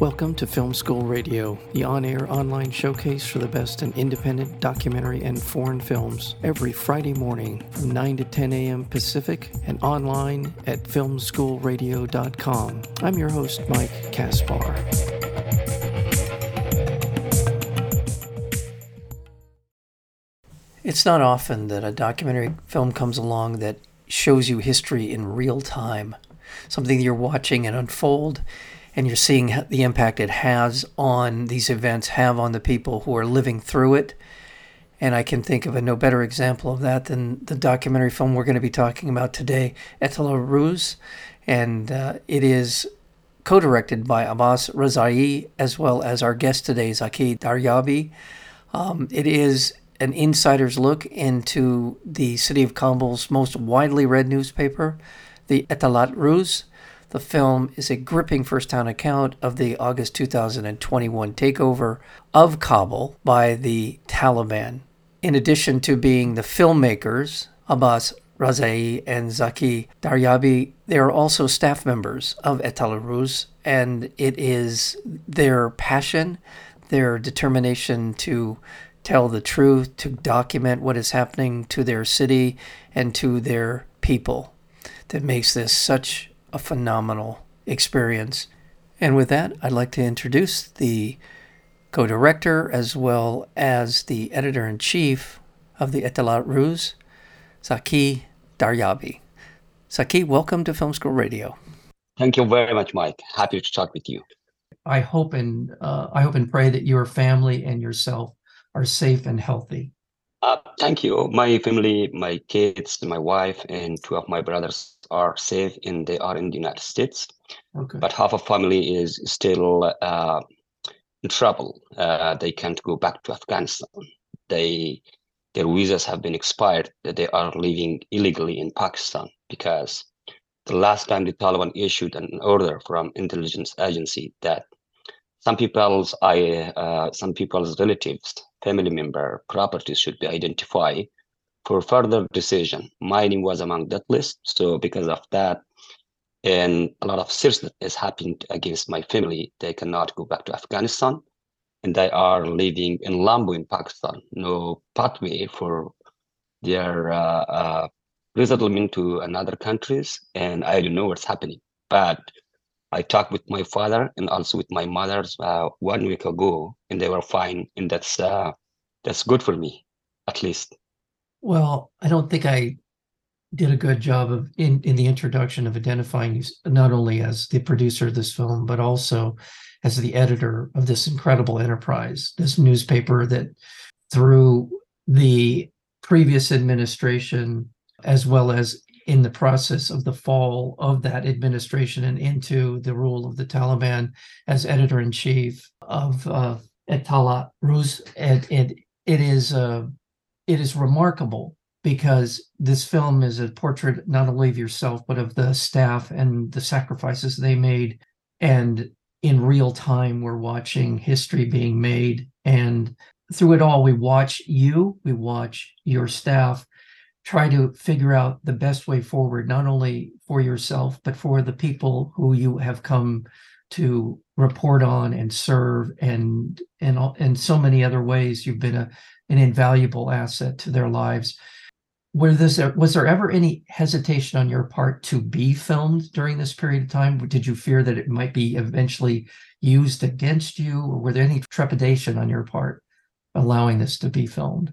Welcome to Film School Radio, the on air online showcase for the best in independent documentary and foreign films, every Friday morning from 9 to 10 a.m. Pacific and online at filmschoolradio.com. I'm your host, Mike Kaspar. It's not often that a documentary film comes along that shows you history in real time, something you're watching it unfold and you're seeing the impact it has on these events have on the people who are living through it. And I can think of a no better example of that than the documentary film we're going to be talking about today, Etilaat Roz. And uh, it is co directed by Abbas Rezaie, as well as our guest today, Zaki Daryabi. Um, it is an insider's look into the city of Kabul's most widely read newspaper, the Etilaat Roz. The film is a gripping first hand account of the August 2021 takeover of Kabul by the Taliban. In addition to being the filmmakers, Abbas Rezaie and Zaki Daryabi, they are also staff members of Etilaat Roz, and it is their passion, their determination to tell the truth, to document what is happening to their city and to their people that makes this such a phenomenal experience. And with that, I'd like to introduce the co director as well as the editor in chief of the Etilaat Roz, Zaki Daryabi. Zaki, welcome to Film School Radio. Thank you very much, Mike. Happy to talk with you. I hope and uh, I hope and pray that your family and yourself are safe and healthy? Uh, thank you. My family, my kids, my wife, and two of my brothers are safe and they are in the United States. Okay. But half of family is still uh, in trouble. Uh, they can't go back to Afghanistan. They their visas have been expired. They are living illegally in Pakistan because the last time the Taliban issued an order from intelligence agency that some people's I uh, some people's relatives family member properties should be identified for further decision. Mining was among that list. So because of that, and a lot of that has happened against my family, they cannot go back to Afghanistan. And they are living in Lambu in Pakistan. No pathway for their uh, uh, resettlement to another countries. And I don't know what's happening. But I talked with my father and also with my mother uh, one week ago, and they were fine, and that's uh, that's good for me, at least. Well, I don't think I did a good job of in in the introduction of identifying you not only as the producer of this film, but also as the editor of this incredible enterprise, this newspaper that through the previous administration as well as in the process of the fall of that administration and into the rule of the Taliban as editor in chief of uh, Etilaat Roz. It, it, it is uh, it is remarkable because this film is a portrait not only of yourself but of the staff and the sacrifices they made and in real time we're watching history being made and through it all we watch you we watch your staff try to figure out the best way forward, not only for yourself, but for the people who you have come to report on and serve and and and so many other ways. You've been a, an invaluable asset to their lives. Were this was there ever any hesitation on your part to be filmed during this period of time? Did you fear that it might be eventually used against you or were there any trepidation on your part allowing this to be filmed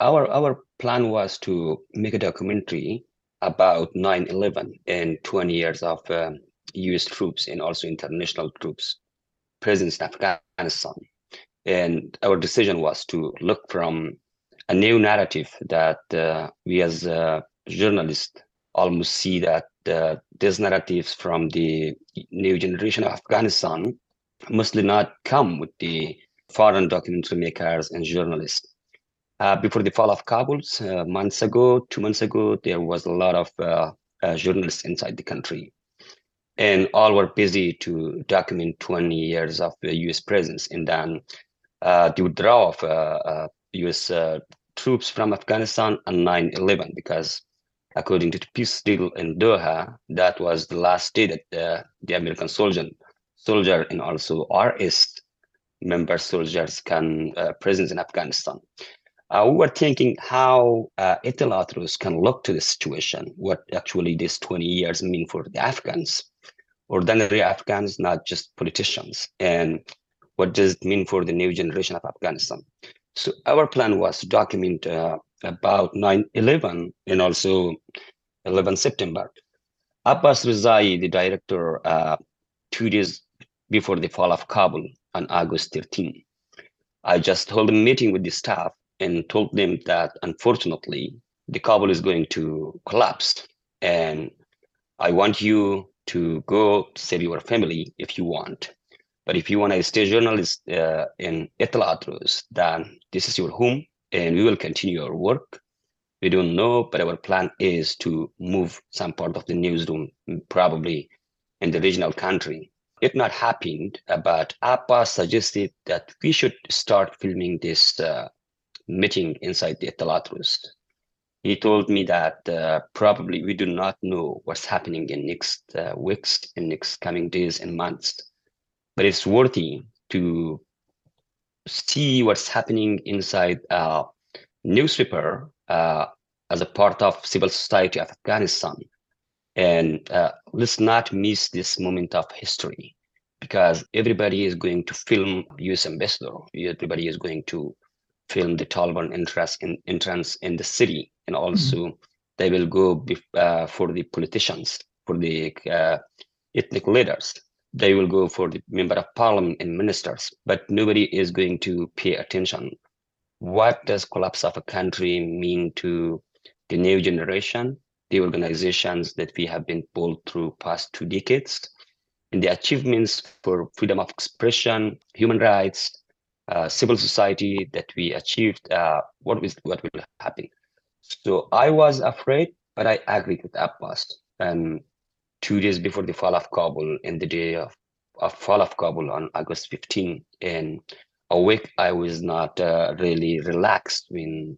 our our plan was to make a documentary about 9-11 and 20 years of um, us troops and also international troops presence in afghanistan. And our decision was to look from a new narrative that uh, we as journalists almost see that uh, these narratives from the new generation of afghanistan mostly not come with the foreign documentary makers and journalists uh, before the fall of Kabul, uh, months ago, two months ago, there was a lot of uh, uh journalists inside the country. And all were busy to document 20 years of the US presence. And then uh, the withdrawal of US troops from Afghanistan on 9 11, because according to the peace deal in Doha, that was the last day that the American soldiers soldier and also RS member soldiers can present in Afghanistan. Uh, we were thinking how uh, can look to the situation, what actually these 20 years mean for the Afghans, ordinary Afghans, not just politicians, and what does it mean for the new generation of Afghanistan. So our plan was to document uh, about 9-11 and also 11 September. Abbas Rezaie, the director, uh, two days before the fall of Kabul on August 13. I just held a meeting with the staff and told them that unfortunately the Kabul is going to collapse and I want you to go save your family if you want. But if you want to stay journalist uh, in Etilaat then this is your home and we will continue our work. We don't know, but our plan is to move some part of the newsroom, probably in the regional country. It not happened, but Abbas suggested that we should start filming this uh, meeting inside the Etilaat He told me that uh, probably we do not know what's happening in next uh, weeks, in next coming days and months but it's worthy to see what's happening inside a newspaper uh, as a part of civil society of Afghanistan. And uh, let's not miss this moment of history because everybody is going to film US ambassador. Everybody is going to film the Taliban interest in, entrance in the city. And also mm -hmm. they will go uh, for the politicians, for the uh, ethnic leaders they will go for the member of parliament and ministers, but nobody is going to pay attention. What does collapse of a country mean to the new generation, the organizations that we have been pulled through past two decades, and the achievements for freedom of expression, human rights, uh, civil society that we achieved, uh, what, is, what will happen? So I was afraid, but I agreed with Abbas. And two days before the fall of Kabul in the day of, of fall of Kabul on August 15. And a week I was not uh, really relaxed when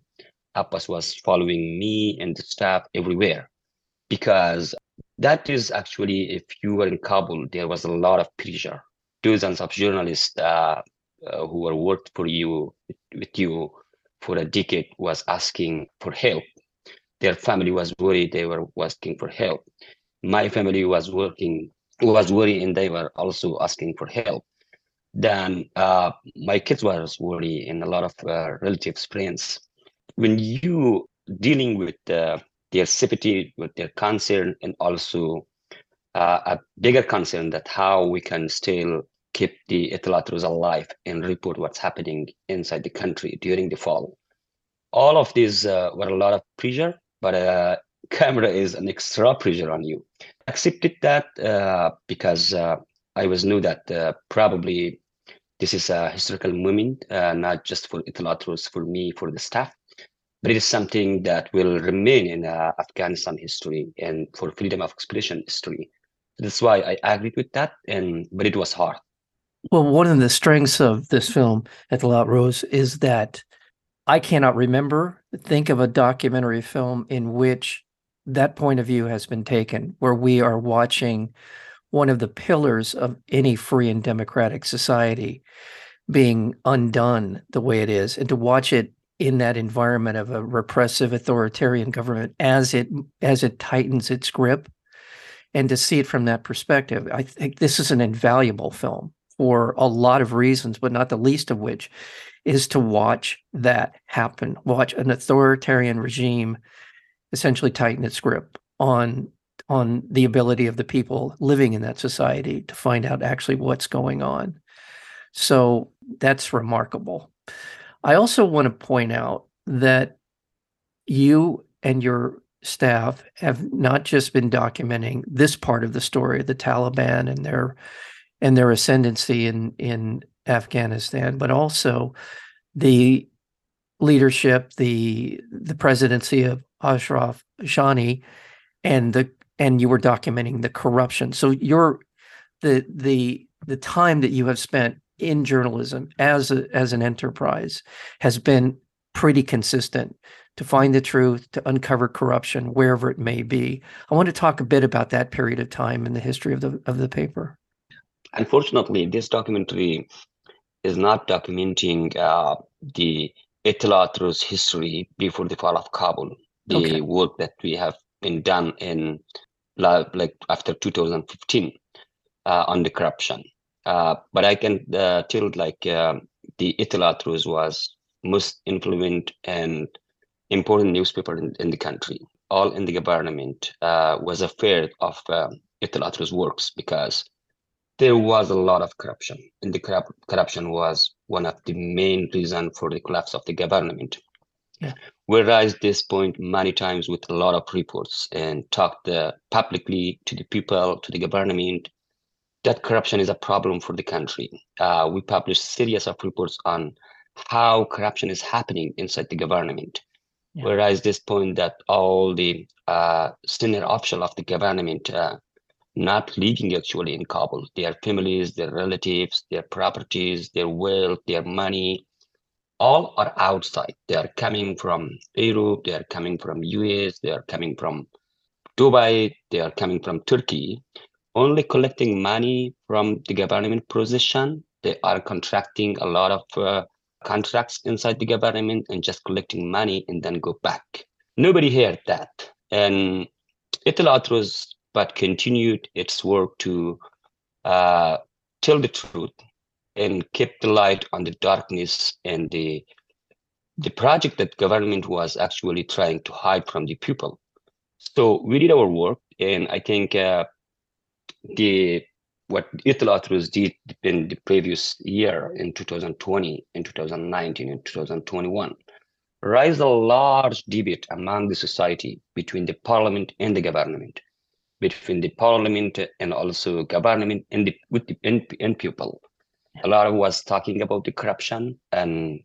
Abbas was following me and the staff everywhere because that is actually if you were in Kabul, there was a lot of pressure. Dozens of journalists uh, uh, who were worked for you with you for a decade was asking for help. Their family was worried they were asking for help. My family was working was worried and they were also asking for help. Then uh, my kids was worried and a lot of uh, relatives friends. When you dealing with uh, their sympathy with their concern and also uh, a bigger concern that how we can still keep the Etilaat Roz alive and report what's happening inside the country during the fall all of these uh, were a lot of pressure but uh, camera is an extra pressure on you. Accepted that uh, because uh, I was knew that uh, probably this is a historical moment, uh, not just for Etilaat Roz, for me, for the staff, but it is something that will remain in Afghanistan history and for freedom of expression history. That's why I agreed with that, and but it was hard. Well, one of the strengths of this film, Etilaat is that I cannot remember, think of a documentary film in which that point of view has been taken, where we are watching one of the pillars of any free and democratic society being undone the way it is, and to watch it in that environment of a repressive authoritarian government as it as it tightens its grip and to see it from that perspective i think this is an invaluable film for a lot of reasons but not the least of which is to watch that happen watch an authoritarian regime essentially tighten its grip on on the ability of the people living in that society to find out actually what's going on. So that's remarkable. I also want to point out that you and your staff have not just been documenting this part of the story, the Taliban and their and their ascendancy in in Afghanistan, but also the leadership, the the presidency of Ashraf Ghani, and the and you were documenting the corruption. So your the the the time that you have spent in journalism as a, as an enterprise has been pretty consistent to find the truth, to uncover corruption wherever it may be. I want to talk a bit about that period of time in the history of the of the paper. Unfortunately, this documentary is not documenting uh, the Etilaat Roz history before the fall of Kabul, the okay. work that we have been done in like after 2015 uh, on the corruption. Uh, but I can uh, tell like uh, the Etilaat Roz was most influential and important newspaper in, in the country. All in the government uh, was afraid of uh, Etilaat Roz works because there was a lot of corruption and the corrup- corruption was one of the main reason for the collapse of the government yeah. we raised this point many times with a lot of reports and talked uh, publicly to the people to the government that corruption is a problem for the country uh, we published series of reports on how corruption is happening inside the government yeah. we raised this point that all the uh, senior official of the government uh, not living actually in Kabul. Their families, their relatives, their properties, their wealth, their money, all are outside. They are coming from Europe, they are coming from US, they are coming from Dubai, they are coming from Turkey, only collecting money from the government position. They are contracting a lot of uh, contracts inside the government and just collecting money and then go back. Nobody heard that. And Etilaat was but continued its work to uh, tell the truth and keep the light on the darkness and the the project that government was actually trying to hide from the people. So we did our work, and I think uh, the what Etilaat Roz did in the previous year in 2020, in 2019, in 2021 raised a large debate among the society between the parliament and the government between the parliament and also government and the, with the people. A lot of was talking about the corruption and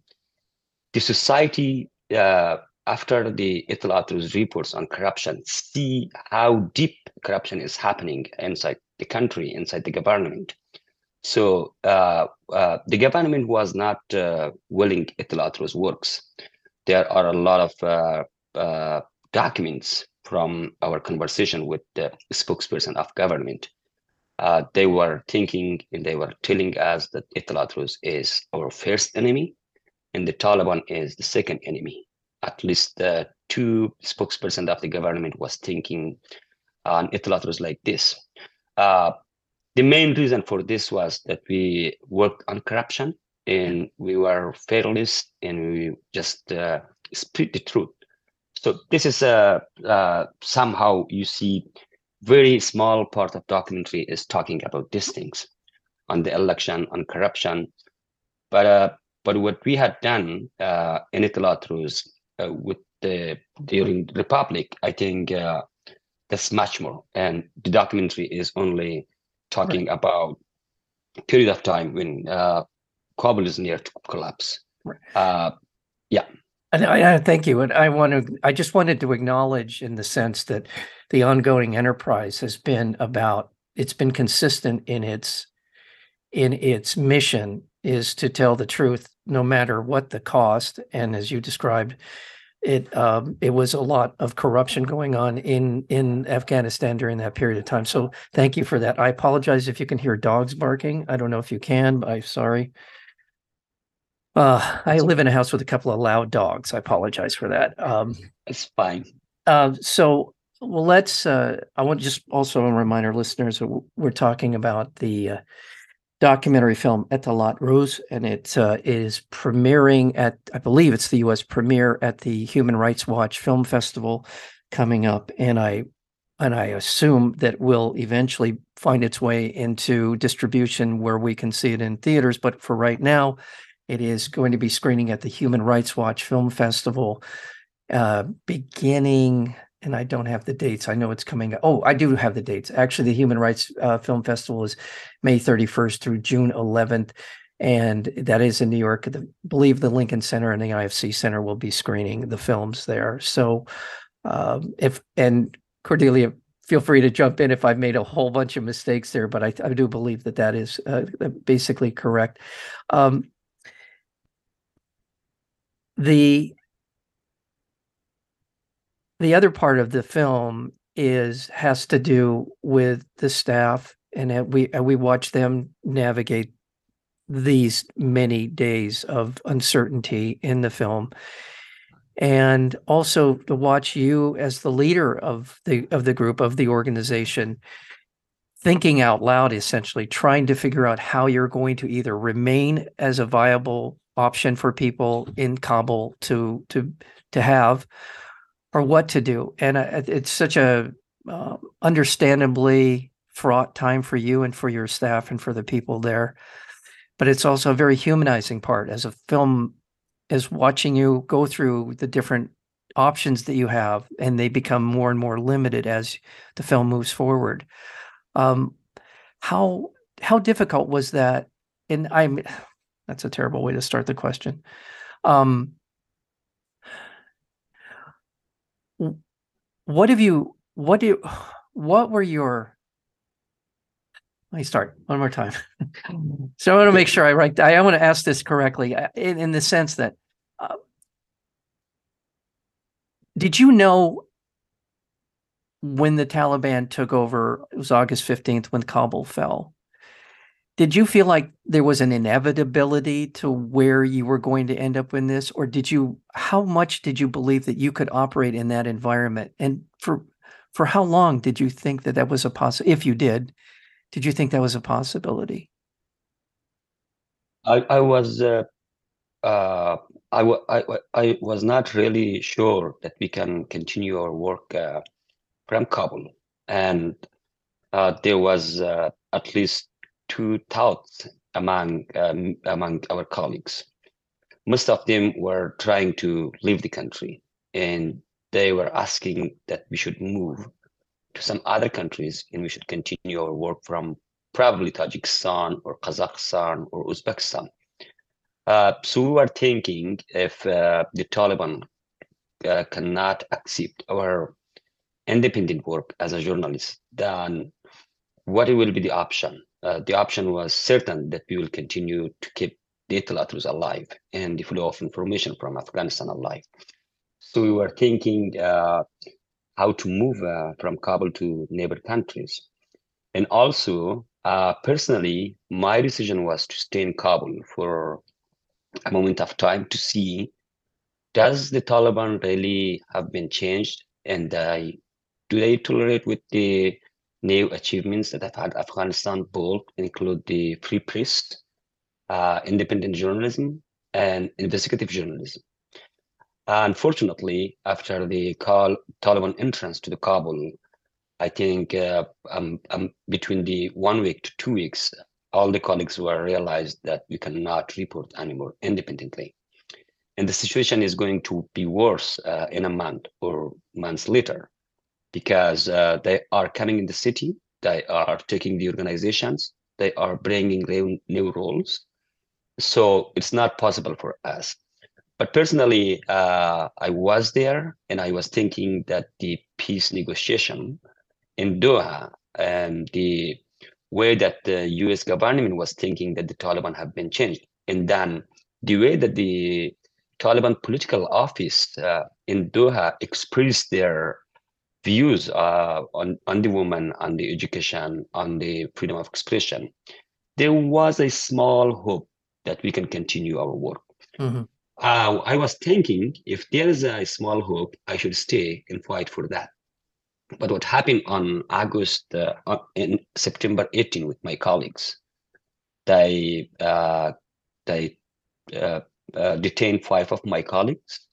the society uh, after the Etilaat Roz reports on corruption see how deep corruption is happening inside the country, inside the government. So uh, uh, the government was not uh, willing Etilaat Roz works. There are a lot of uh, uh, documents from our conversation with the spokesperson of government. Uh, they were thinking and they were telling us that Etilaat Roz is our first enemy and the Taliban is the second enemy. At least the two spokesperson of the government was thinking on Etilaat Roz like this. Uh, the main reason for this was that we worked on corruption and we were fearless and we just uh, speak the truth so this is a uh, somehow you see very small part of documentary is talking about these things on the election, on corruption. But uh, but what we had done uh, in Etilaat Roz uh, with the during the Republic, I think uh, that's much more. And the documentary is only talking right. about period of time when uh, Kabul is near to collapse. Right. And I, I thank you. And I want to, I just wanted to acknowledge in the sense that the ongoing enterprise has been about, it's been consistent in its, in its mission is to tell the truth no matter what the cost. And as you described, it um, it was a lot of corruption going on in in Afghanistan during that period of time. So thank you for that. I apologize if you can hear dogs barking. I don't know if you can. But I'm sorry. Uh, I live in a house with a couple of loud dogs. I apologize for that. Um, it's fine. Uh, so, well, let's. Uh, I want to just also remind our listeners we're talking about the uh, documentary film "Etilaat Roz," and it uh, is premiering at, I believe it's the U.S. premiere at the Human Rights Watch Film Festival coming up, and I and I assume that will eventually find its way into distribution where we can see it in theaters. But for right now, it is going to be screening at the Human Rights Watch Film Festival uh, beginning, and I don't have the dates. I know it's coming. Oh, I do have the dates. Actually, the Human Rights uh, Film Festival is May 31st through June 11th. And that is in New York. I believe the Lincoln Center and the IFC Center will be screening the films there. So, um, if and Cordelia, feel free to jump in if I've made a whole bunch of mistakes there, but I, I do believe that that is uh, basically correct. Um, the the other part of the film is has to do with the staff and we we watch them navigate these many days of uncertainty in the film. And also to watch you as the leader of the of the group of the organization thinking out loud essentially trying to figure out how you're going to either remain as a viable option for people in Kabul to to to have or what to do. And uh, it's such a uh, understandably fraught time for you and for your staff and for the people there. But it's also a very humanizing part as a film is watching you go through the different options that you have and they become more and more limited as the film moves forward. Um, how how difficult was that? And i'm that's a terrible way to start the question um, what have you what do you what were your let me start one more time. so I want to make sure I write. I, I want to ask this correctly uh, in, in the sense that, uh, did you know when the Taliban took over? It was August fifteenth when Kabul fell. Did you feel like there was an inevitability to where you were going to end up in this, or did you? How much did you believe that you could operate in that environment, and for for how long did you think that that was a possible? If you did, did you think that was a possibility? I, I was uh, uh, I, I, I was not really sure that we can continue our work uh, from Kabul, and uh, there was uh, at least two thoughts among um, among our colleagues. Most of them were trying to leave the country, and they were asking that we should move to some other countries and we should continue our work from probably Tajikistan or Kazakhstan or Uzbekistan. Uh, so we were thinking if uh, the Taliban uh, cannot accept our independent work as a journalist, then what will be the option? Uh, the option was certain that we will continue to keep the Etilaat Roz alive and the flow of information from Afghanistan alive. So we were thinking uh, how to move uh, from Kabul to neighbor countries. And also, uh, personally, my decision was to stay in Kabul for a moment of time to see does the Taliban really have been changed and uh, do they tolerate with the new achievements that have had Afghanistan both include the free press, uh, independent journalism, and investigative journalism. Unfortunately, after the Taliban entrance to the Kabul, I think uh, um, um, between the one week to two weeks, all the colleagues were realized that we cannot report anymore independently. And the situation is going to be worse uh, in a month or months later because uh, they are coming in the city, they are taking the organizations, they are bringing new, roles. So it's not possible for us but personally, uh, I was there and I was thinking that the peace negotiation in Doha and the way that the US government was thinking that the Taliban have been changed. And then the way that the Taliban political office uh, in Doha expressed their views uh, on, on the woman, on the education, on the freedom of expression, there was a small hope that we can continue our work. Mm-hmm uh, I was thinking if there is a small hope, I should stay and fight for that. But what happened on August, uh, in September 18 with my colleagues, they uh, they uh, uh, detained five of my colleagues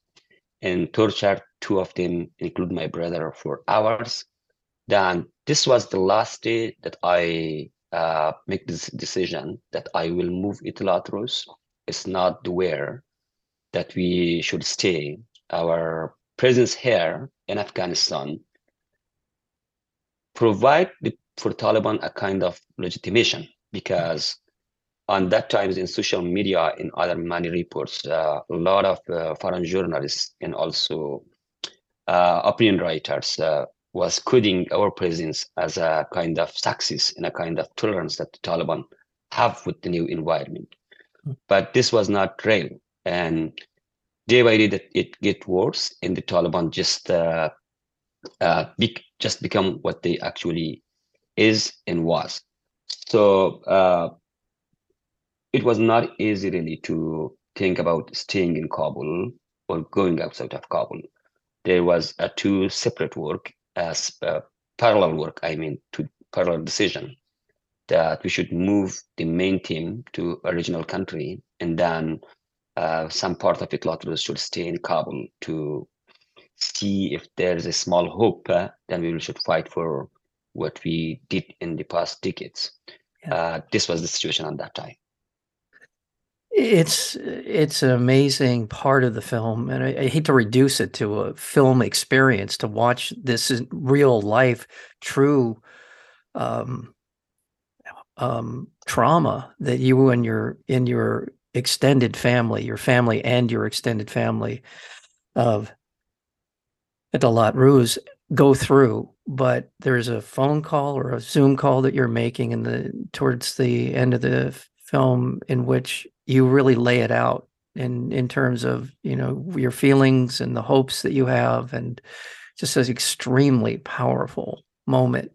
and tortured two of them, include my brother, for hours. Then this was the last day that I uh, make this decision that I will move Etilaat Roz. It's not where that we should stay. Our presence here in Afghanistan provide the, for Taliban a kind of legitimation because on that times in social media in other many reports uh, a lot of uh, foreign journalists and also uh, opinion writers uh, was coding our presence as a kind of success and a kind of tolerance that the Taliban have with the new environment. Hmm. But this was not real and day by day that it get worse and the taliban just uh, uh, be- just become what they actually is and was So uh, it was not easy really to think about staying in Kabul or going outside of Kabul. There was a two separate work as uh, parallel work. I mean, to parallel decision that we should move the main team to a regional country and then uh, some part of it should stay in Kabul to see if there's a small hope, uh, then we should fight for what we did in the past decades. Yeah. Uh, this was the situation at that time. It's it's an amazing part of the film, and I, I, hate to reduce it to a film experience to watch this real life, true um, um, trauma that you and your in your extended family, your family and your extended family of Etilaat Roz go through, but there's a phone call or a Zoom call that you're making in the towards the end of the film in which you really lay it out in in terms of you know your feelings and the hopes that you have and just an extremely powerful moment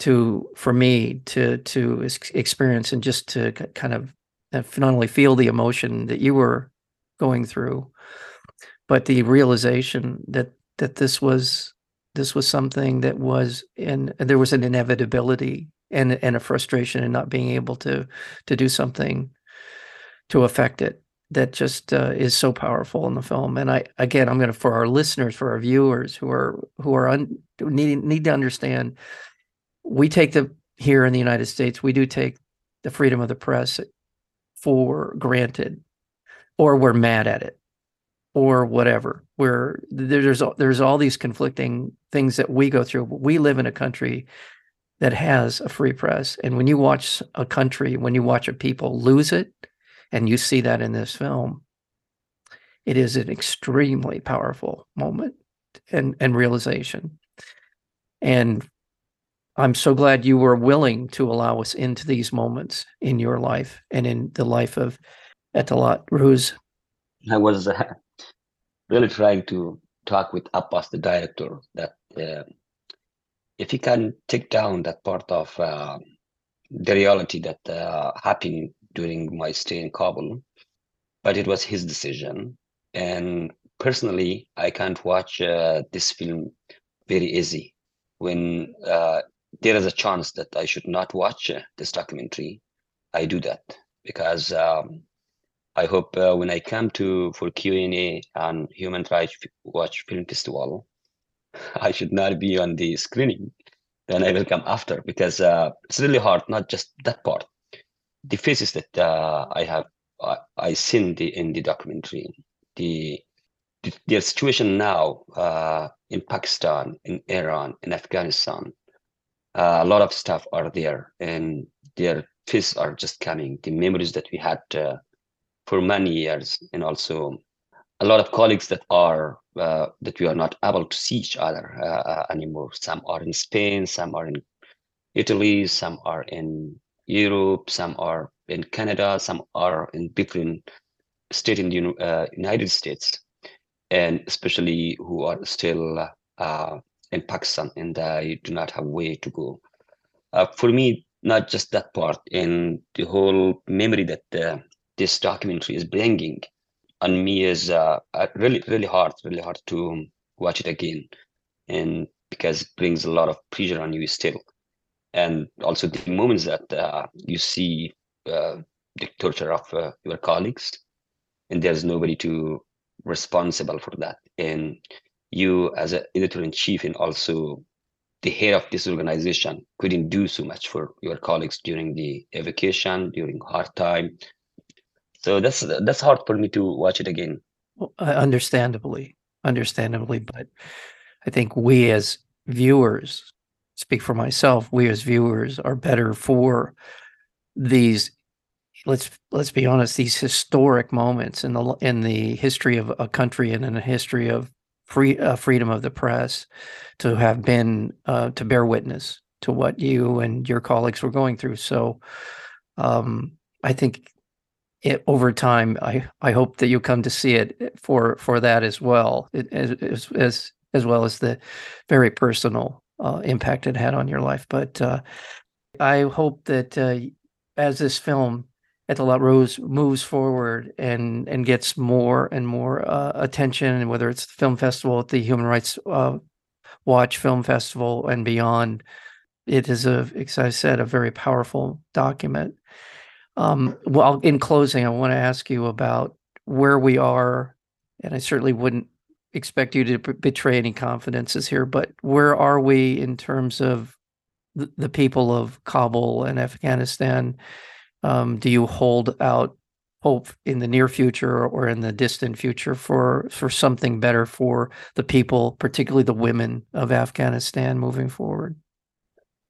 to for me to to experience and just to kind of uh, not only feel the emotion that you were going through but the realization that that this was this was something that was in there was an inevitability and and a frustration and not being able to to do something to affect it. That just uh, is so powerful in the film. And i again i'm going to for our listeners for our viewers who are who are un, need need to understand we take the here in the united states we do take the freedom of the press for granted or we're mad at it or whatever. Where there's there's all these conflicting things that we go through. We live in a country that has a free press and when you watch a country when you watch a people lose it and you see that in this film it is an extremely powerful moment and and realization and i'm so glad you were willing to allow us into these moments in your life and in the life of Etilaat Roz. I was uh, really trying to talk with Abbas, the director, that uh, if he can take down that part of uh, the reality that uh, happened during my stay in Kabul, but it was his decision. And personally, I can't watch uh, this film very easy. When uh, there is a chance that I should not watch uh, this documentary, I do that because um, I hope uh, when I come to for Q&A on Human Rights Watch Film Festival, I should not be on the screening. Then I will come after because uh, it's really hard, not just that part. The faces that uh, I have, uh, I seen the in the documentary, the the, the situation now uh, in Pakistan, in Iran, in Afghanistan, uh, a lot of stuff are there, and their faces are just coming. The memories that we had uh, for many years and also a lot of colleagues that are uh, that we are not able to see each other uh, uh, anymore. Some are in spain some are in italy some are in europe some are in canada some are in different state in the uh, united states and especially who are still uh, in pakistan and they do not have way to go. Uh, for me not just that part and the whole memory that this documentary is bringing on me is uh, really really hard really hard to watch it again. And because it brings a lot of pressure on you still. And also the moments that uh, you see uh, the torture of uh, your colleagues and there's nobody to responsible for that. And you as an editor-in-chief and also the head of this organization couldn't do so much for your colleagues during the evacuation during hard time so that's that's hard for me to watch it again. Well, understandably understandably but i think we as viewers speak for myself we as viewers are better for these let's let's be honest these historic moments in the in the history of a country and in the history of free uh, freedom of the press to have been uh, to bear witness to what you and your colleagues were going through. So um, i think it, over time, I, I hope that you come to see it for for that as well, it, as as as well as the very personal uh, impact it had on your life. But uh, I hope that uh, as this film Etilaat Roz moves forward and and gets more and more uh, attention, and whether it's the film festival at the Human Rights uh, Watch Film Festival and beyond, it is a, as I said, a very powerful document. Um, well, in closing, I want to ask you about where we are, and I certainly wouldn't expect you to b- betray any confidences here, but where are we in terms of the, the people of Kabul and Afghanistan? Um, do you hold out hope in the near future or in the distant future for for something better for the people, particularly the women of Afghanistan, moving forward?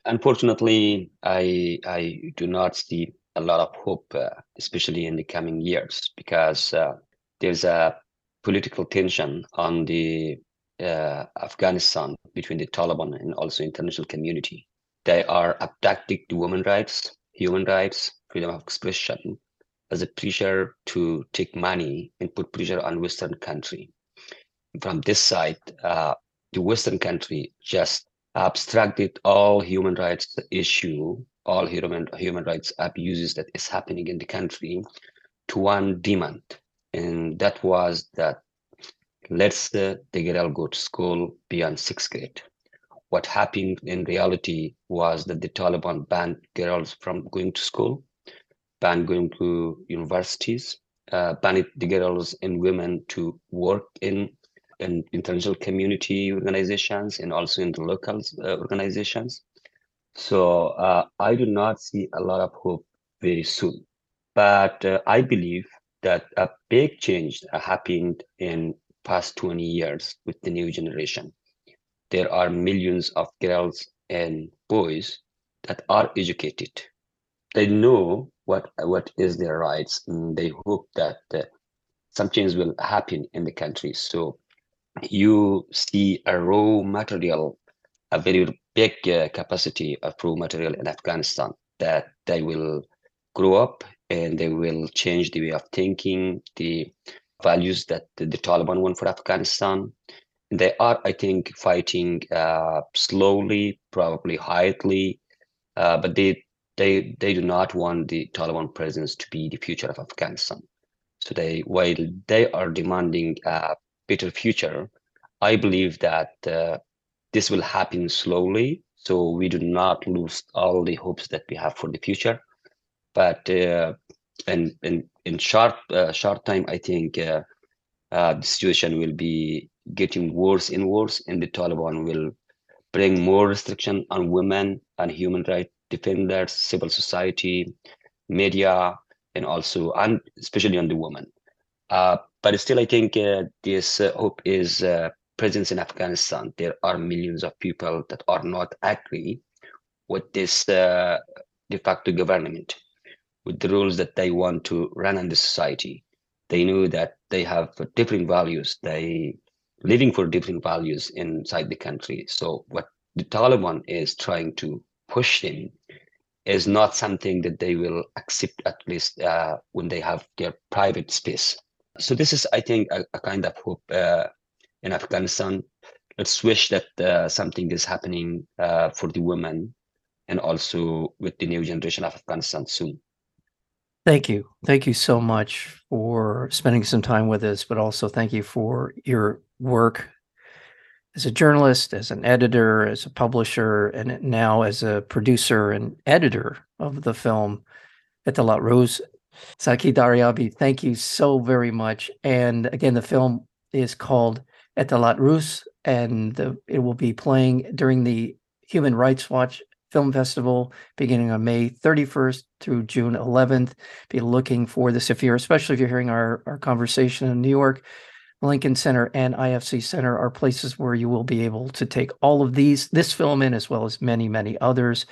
Unfortunately, I I do not see a lot of hope, uh, especially in the coming years, because uh, there's a political tension on the uh, Afghanistan between the Taliban and also international community. They are abducting the women rights, human rights, freedom of expression as a pressure to take money and put pressure on Western country. From this side, uh, the Western country just abstracted all human rights issue, all human human rights abuses that is happening in the country to one demand, and that was that let's the girl go to school beyond sixth grade. What happened in reality was that the Taliban banned girls from going to school, banned going to universities, uh, banned the girls and women to work in in international community organizations and also in the local uh, organizations. So uh, I do not see a lot of hope very soon. But uh, I believe that a big change happened in past 20 years with the new generation. There are millions of girls and boys that are educated. They know what what is their rights, and they hope that uh, some change will happen in the country. So you see a raw material, a very big uh, capacity of raw material in Afghanistan that they will grow up and they will change the way of thinking, the values that the, the Taliban want for Afghanistan. They are, I think, fighting uh, slowly, probably quietly, uh, but they they they do not want the Taliban presence to be the future of Afghanistan. So they, while they are demanding a better future, I believe that uh, this will happen slowly. So we do not lose all the hopes that we have for the future. But uh, in in in short uh, short time, I think uh, uh, the situation will be getting worse and worse, and the Taliban will bring more restriction on women and human rights defenders, civil society, media, and also and especially on the women. Uh, but still, I think uh, this hope is present in Afghanistan. There are millions of people that are not agree with this uh, de facto government with the rules that they want to run in the society. They know that they have different values. They living for different values inside the country. So what the Taliban is trying to push them is not something that they will accept at least uh, when they have their private space. So this is, I think, a, a kind of hope uh, in Afghanistan. Let's wish that uh, something is happening uh, for the women and also with the new generation of Afghanistan soon. Thank you. Thank you so much for spending some time with us, but also thank you for your work as a journalist, as an editor, as a publisher, and now as a producer and editor of the film Etilaat Roz. Zaki Daryabi, thank you so very much. And again, the film is called Etilaat Roz, and the, it will be playing during the Human Rights Watch Film Festival beginning on May 31st through June 11th. Be looking for this if you're, especially if you're hearing our, our conversation in New York. Lincoln Center and IFC Center are places where you will be able to take all of these, this film in, as well as many, many others.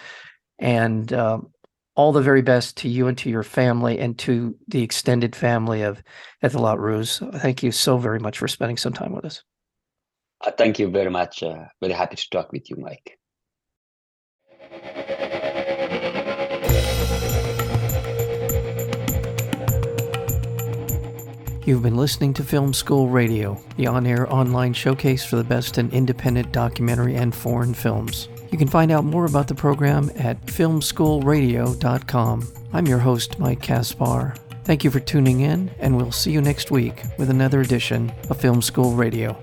And um, all the very best to you and to your family and to the extended family of Etilaat Roz. Thank you so very much for spending some time with us. Uh, thank you very much. Uh, very happy to talk with you, Mike. You've been listening to Film School Radio, the on air online showcase for the best in independent documentary and foreign films. You can find out more about the program at filmschoolradio.com. I'm your host, Mike Kaspar. Thank you for tuning in, and we'll see you next week with another edition of Film School Radio.